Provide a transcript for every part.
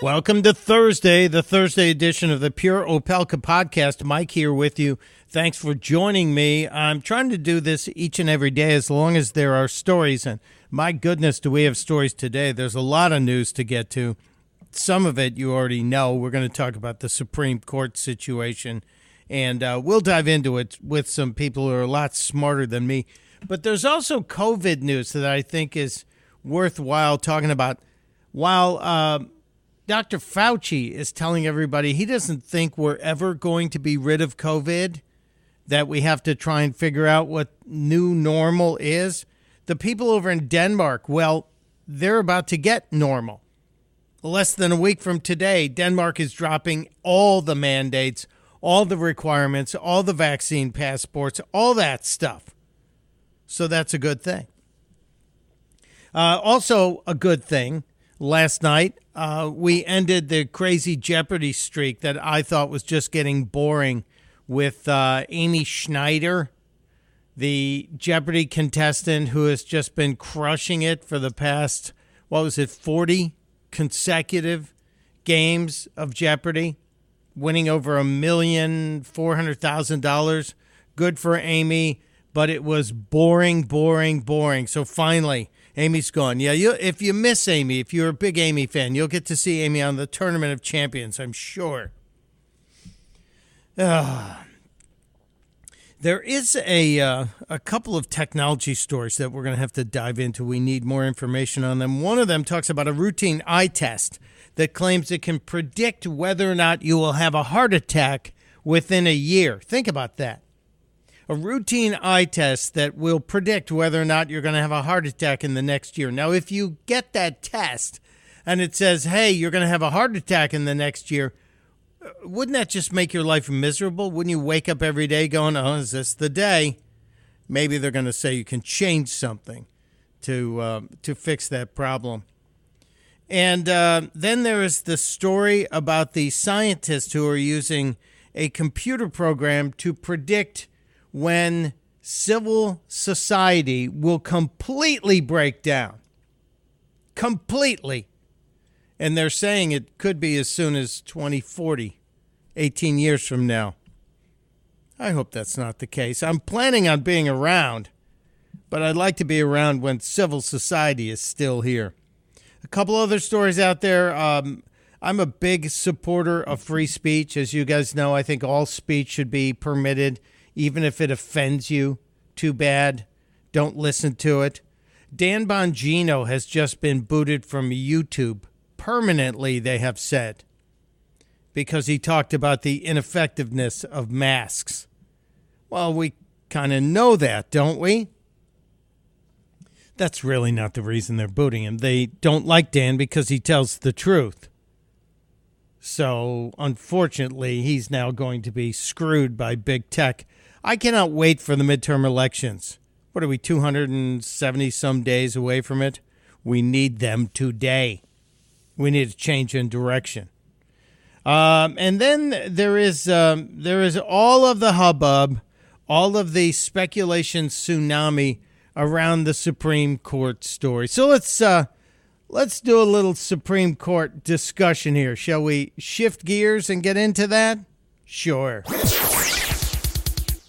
Welcome to Thursday, the Thursday edition of the Pure Opelka podcast. Mike here with you. Thanks for joining me. I'm trying to do this each and every day as long as there are stories. And my goodness, do we have stories today? There's a lot of news to get to. Some of it you already know. We're going to talk about the Supreme Court situation, and uh, we'll dive into it with some people who are a lot smarter than me. But there's also COVID news that I think is worthwhile talking about. While uh, Dr. Fauci is telling everybody he doesn't think we're ever going to be rid of COVID, that we have to try and figure out what new normal is. The people over in Denmark, well, they're about to get normal. Less than a week from today, Denmark is dropping all the mandates, all the requirements, all the vaccine passports, all that stuff. So that's a good thing. Uh, also, a good thing last night, uh, we ended the crazy Jeopardy streak that I thought was just getting boring with uh, Amy Schneider, the Jeopardy contestant who has just been crushing it for the past, what was it, 40 consecutive games of Jeopardy, winning over a million, four hundred thousand dollars. Good for Amy, but it was boring, boring, boring. So finally, Amy's gone. Yeah, you, if you miss Amy, if you're a big Amy fan, you'll get to see Amy on the Tournament of Champions, I'm sure. Uh, there is a uh, a couple of technology stories that we're going to have to dive into. We need more information on them. One of them talks about a routine eye test that claims it can predict whether or not you will have a heart attack within a year. Think about that a routine eye test that will predict whether or not you're going to have a heart attack in the next year. Now, if you get that test and it says, hey, you're going to have a heart attack in the next year, uh, wouldn't that just make your life miserable? Wouldn't you wake up every day going, oh, is this the day? Maybe they're going to say you can change something to, uh, to fix that problem. And uh, then there is the story about the scientists who are using a computer program to predict when civil society will completely break down. Completely. And they're saying it could be as soon as 2040, 18 years from now. I hope that's not the case. I'm planning on being around, but I'd like to be around when civil society is still here. A couple other stories out there. Um, I'm a big supporter of free speech. As you guys know, I think all speech should be permitted even if it offends you too bad. Don't listen to it. Dan Bongino has just been booted from YouTube permanently, they have said, because he talked about the ineffectiveness of masks. Well, we kind of know that, don't we? That's really not the reason they're booting him. They don't like Dan because he tells the truth. So, unfortunately, he's now going to be screwed by big tech I cannot wait for the midterm elections. What are we, 270 some days away from it? We need them today. We need a change in direction. Um, and then there is um, there is all of the hubbub, all of the speculation tsunami around the Supreme Court story. So let's uh, let's do a little Supreme Court discussion here. Shall we shift gears and get into that? Sure.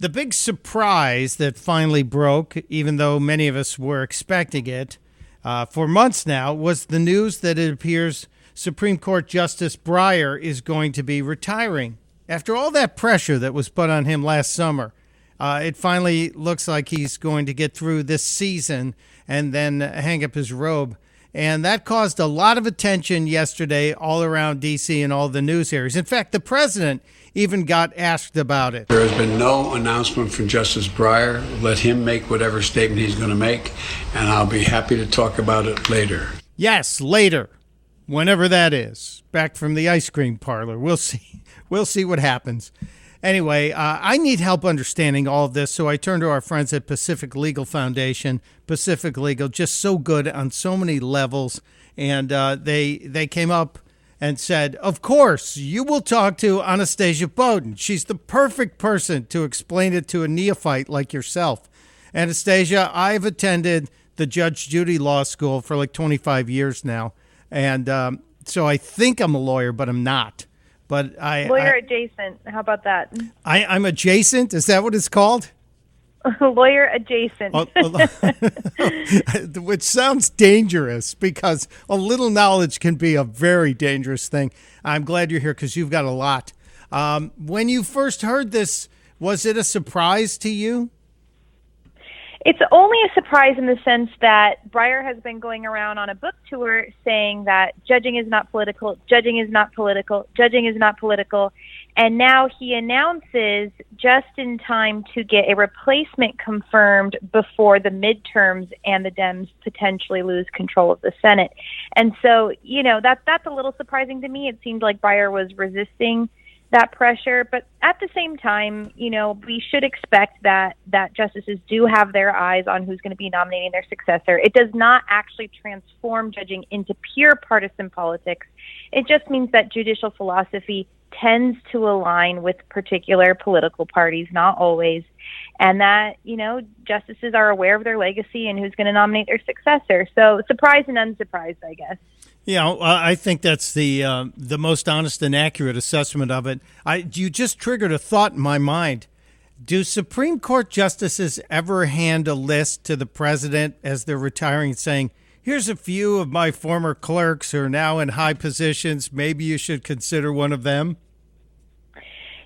The big surprise that finally broke, even though many of us were expecting it uh, for months now, was the news that it appears Supreme Court Justice Breyer is going to be retiring. After all that pressure that was put on him last summer, uh, it finally looks like he's going to get through this season and then hang up his robe. And that caused a lot of attention yesterday all around D.C. and all the news areas. In fact, the president even got asked about it. There has been no announcement from Justice Breyer. Let him make whatever statement he's going to make, and I'll be happy to talk about it later. Yes, later, whenever that is. Back from the ice cream parlor. We'll see. We'll see what happens. Anyway, uh, I need help understanding all of this, so I turn to our friends at Pacific Legal Foundation. Pacific Legal, just so good on so many levels, and uh, they they came up and said, Of course, you will talk to Anastasia Boden. She's the perfect person to explain it to a neophyte like yourself. Anastasia, I've attended the Judge Judy Law School for like 25 years now. And um, so I think I'm a lawyer, but I'm not. But I lawyer I, adjacent. How about that? I, I'm adjacent. Is that what it's called? lawyer adjacent. Oh, Which sounds dangerous because a little knowledge can be a very dangerous thing. I'm glad you're here because you've got a lot. Um, when you first heard this, was it a surprise to you? It's only a surprise in the sense that Breyer has been going around on a book tour saying that judging is not political, judging is not political, judging is not political. And now he announces just in time to get a replacement confirmed before the midterms and the Dems potentially lose control of the Senate. And so, you know, that that's a little surprising to me. It seemed like Breyer was resisting that pressure. But at the same time, you know, we should expect that that justices do have their eyes on who's going to be nominating their successor. It does not actually transform judging into pure partisan politics. It just means that judicial philosophy tends to align with particular political parties, not always. And that, you know, justices are aware of their legacy and who's going to nominate their successor. So, surprised and unsurprised, I guess. Yeah, I think that's the uh, the most honest and accurate assessment of it. I you just triggered a thought in my mind. Do Supreme Court justices ever hand a list to the president as they're retiring, saying, "Here's a few of my former clerks who are now in high positions. Maybe you should consider one of them."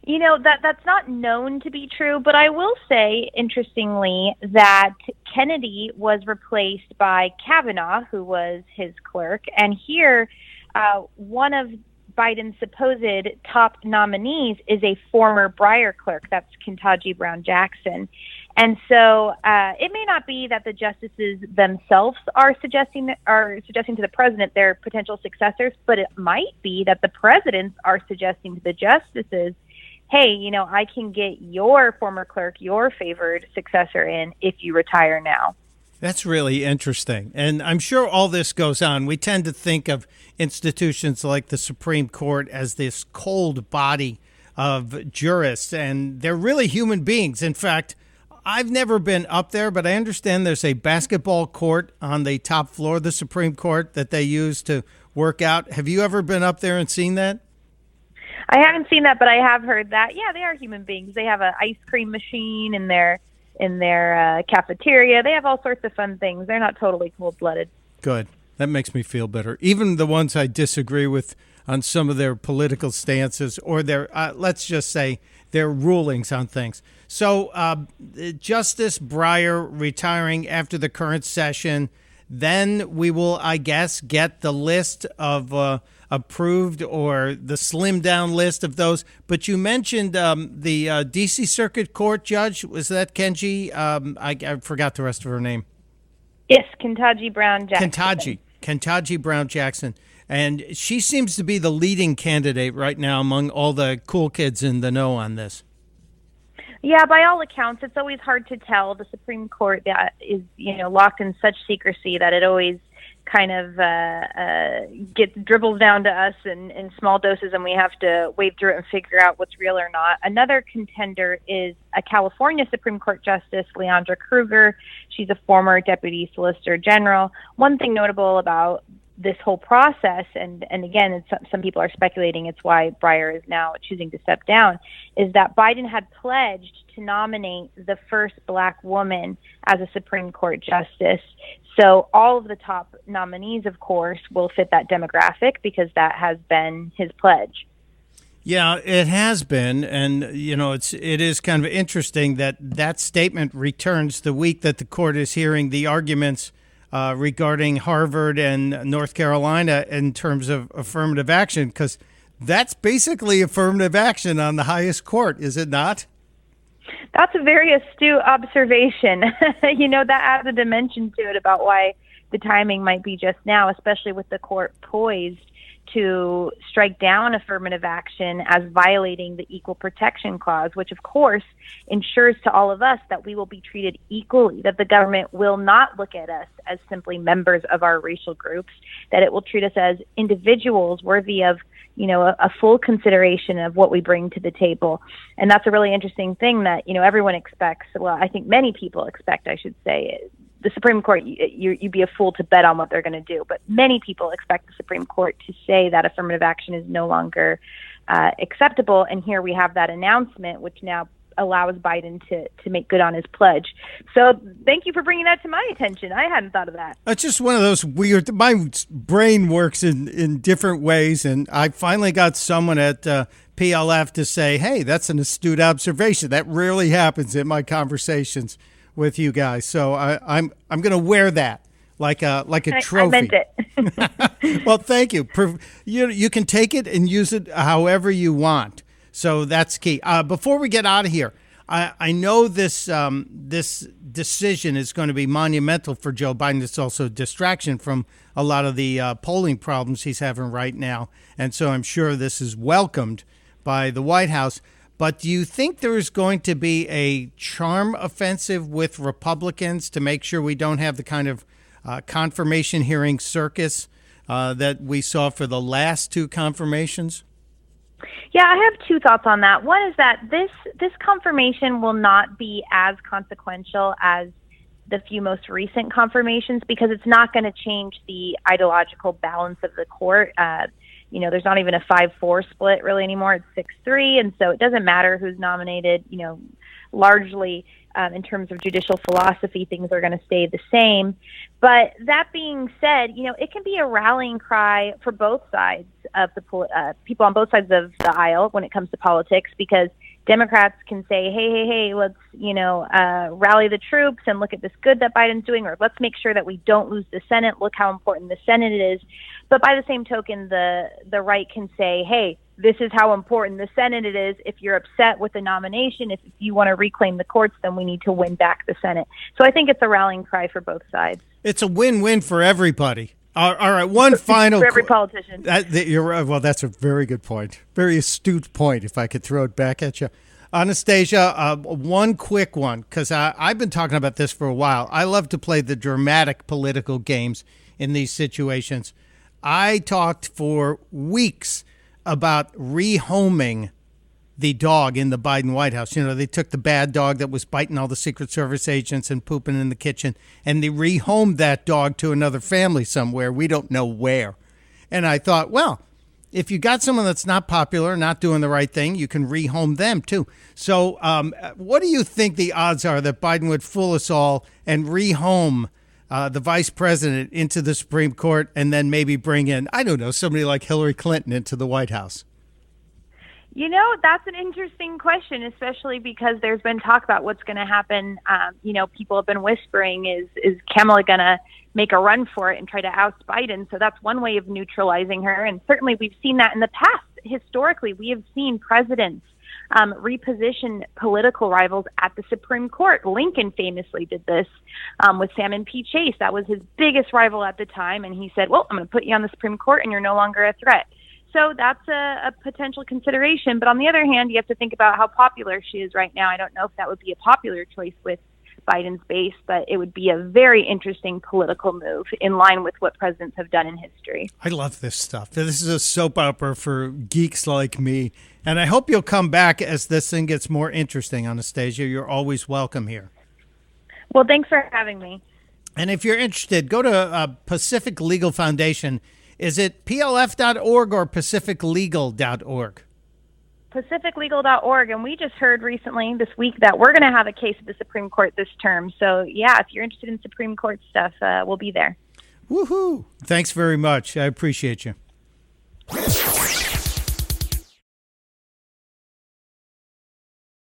You know that that's not known to be true, but I will say, interestingly, that Kennedy was replaced by Kavanaugh, who was his clerk, and here, uh, one of Biden's supposed top nominees is a former Breyer clerk. That's Ketanji Brown Jackson. And so uh, it may not be that the justices themselves are suggesting are suggesting to the president their potential successors, but it might be that the presidents are suggesting to the justices hey, you know, I can get your former clerk, your favored successor in if you retire now. That's really interesting. And I'm sure all this goes on. We tend to think of institutions like the Supreme Court as this cold body of jurists, and they're really human beings. In fact, I've never been up there, but I understand there's a basketball court on the top floor of the Supreme Court that they use to work out. Have you ever been up there and seen that? I haven't seen that, but I have heard that. Yeah, they are human beings. They have an ice cream machine in their in their uh, cafeteria. They have all sorts of fun things. They're not totally cold blooded. Good. That makes me feel better. Even the ones I disagree with on some of their political stances or their, uh, let's just say, their rulings on things. So, uh, Justice Breyer retiring after the current session. Then we will, I guess, get the list of uh, approved or the slim down list of those. But you mentioned um, the uh, D.C. Circuit Court judge. Was that Kenji? Um, I, I, forgot the rest of her name. Yes, Ketanji Brown Jackson. Ketanji. Ketanji Brown Jackson. And she seems to be the leading candidate right now among all the cool kids in the know on this. Yeah, by all accounts, it's always hard to tell. The Supreme Court that is, you know, locked in such secrecy that it always kind of uh, uh, gets dribbles down to us in, in small doses, and we have to wade through it and figure out what's real or not. Another contender is a California Supreme Court Justice, Leondra Kruger. She's a former Deputy Solicitor General. One thing notable about this whole process, and and again, some people are speculating it's why Breyer is now choosing to step down, is that Biden had pledged to nominate the first black woman as a Supreme Court justice. So all of the top nominees, of course, will fit that demographic because that has been his pledge. Yeah, it has been, and you know, it's it is kind of interesting that that statement returns the week that the court is hearing the arguments uh, regarding Harvard and North Carolina in terms of affirmative action, because that's basically affirmative action on the highest court, is it not? That's a very astute observation. you know, that adds a dimension to it about why the timing might be just now, especially with the court poised to strike down affirmative action as violating the Equal Protection Clause, which of course ensures to all of us that we will be treated equally, that the government will not look at us as simply members of our racial groups, that it will treat us as individuals worthy of you know, a, a, full consideration of what we bring to the table. And that's a really interesting thing that, you know, everyone expects. Well, I think many people expect, I should say, the Supreme Court, you, you'd be a fool to bet on what they're going to do. But many people expect the Supreme Court to say that affirmative action is no longer uh, acceptable. And here we have that announcement, which now allows Biden to to make good on his pledge. So thank you for bringing that to my attention. I hadn't thought of that. It's just one of those weird. My brain works in in different ways, and I finally got someone at. Uh, PLF to say, "Hey, that's an astute observation. That rarely happens in my conversations with you guys. So I, I'm I'm going to wear that like a like a trophy. I meant it. well, thank you. You you can take it and use it however you want. So that's key. Uh, before we get out of here, I, I know this um, this decision is going to be monumental for Joe Biden. It's also a distraction from a lot of the uh, polling problems he's having right now, and so I'm sure this is welcomed by the White House. But do you think there is going to be a charm offensive with Republicans to make sure we don't have the kind of uh, confirmation hearing circus uh, that we saw for the last two confirmations? Yeah, I have two thoughts on that. One is that this this confirmation will not be as consequential as the few most recent confirmations because it's not going to change the ideological balance of the court. Uh, you know, there's not even a five four split really anymore. It's six three, and so it doesn't matter who's nominated. You know, largely um, in terms of judicial philosophy, things are going to stay the same. But that being said, you know, it can be a rallying cry for both sides of the uh, people on both sides of the aisle when it comes to politics because Democrats can say, hey, hey, hey, let's, you know, uh, rally the troops and look at this good that Biden's doing, or let's make sure that we don't lose the Senate. Look how important the Senate is. But by the same token, the the right can say, hey, this is how important the Senate it is. If you're upset with the nomination, if, you want to reclaim the courts, then we need to win back the Senate. So I think it's a rallying cry for both sides. It's a win-win for everybody. All right, one final. For every politician. That, that, you're well. That's a very good point. Very astute point. If I could throw it back at you, Anastasia. Uh, one quick one because I've been talking about this for a while. I love to play the dramatic political games in these situations. I talked for weeks about rehoming the dog in the Biden White House. You know, they took the bad dog that was biting all the Secret Service agents and pooping in the kitchen, and they rehomed that dog to another family somewhere. We don't know where. And I thought, well, if you got someone that's not popular, not doing the right thing, you can rehome them too. So, um, what do you think the odds are that Biden would fool us all and rehome uh, the vice president into the Supreme Court and then maybe bring in, I don't know, somebody like Hillary Clinton into the White House? You know, that's an interesting question, especially because there's been talk about what's going to happen. Um, you know, people have been whispering, is is Kamala going to make a run for it and try to oust Biden? So that's one way of neutralizing her. And certainly we've seen that in the past. Historically, we have seen presidents um, reposition political rivals at the Supreme Court. Lincoln famously did this um, with Salmon P. Chase. That was his biggest rival at the time. And he said, Well, I'm going to put you on the Supreme Court and you're no longer a threat. So that's a, a potential consideration. But on the other hand, you have to think about how popular she is right now. I don't know if that would be a popular choice with Biden's base, but it would be a very interesting political move in line with what presidents have done in history. I love this stuff. This is a soap opera for geeks like me. And I hope you'll come back as this thing gets more interesting, Anastasia. You're always welcome here. Well, thanks for having me. And if you're interested, go to uh, Pacific Legal Foundation is it plf.org or pacificlegal.org? pacificlegal.org and we just heard recently this week that we're going to have a case at the Supreme Court this term. So, yeah, if you're interested in Supreme Court stuff, uh, we'll be there. Woohoo. Thanks very much. I appreciate you.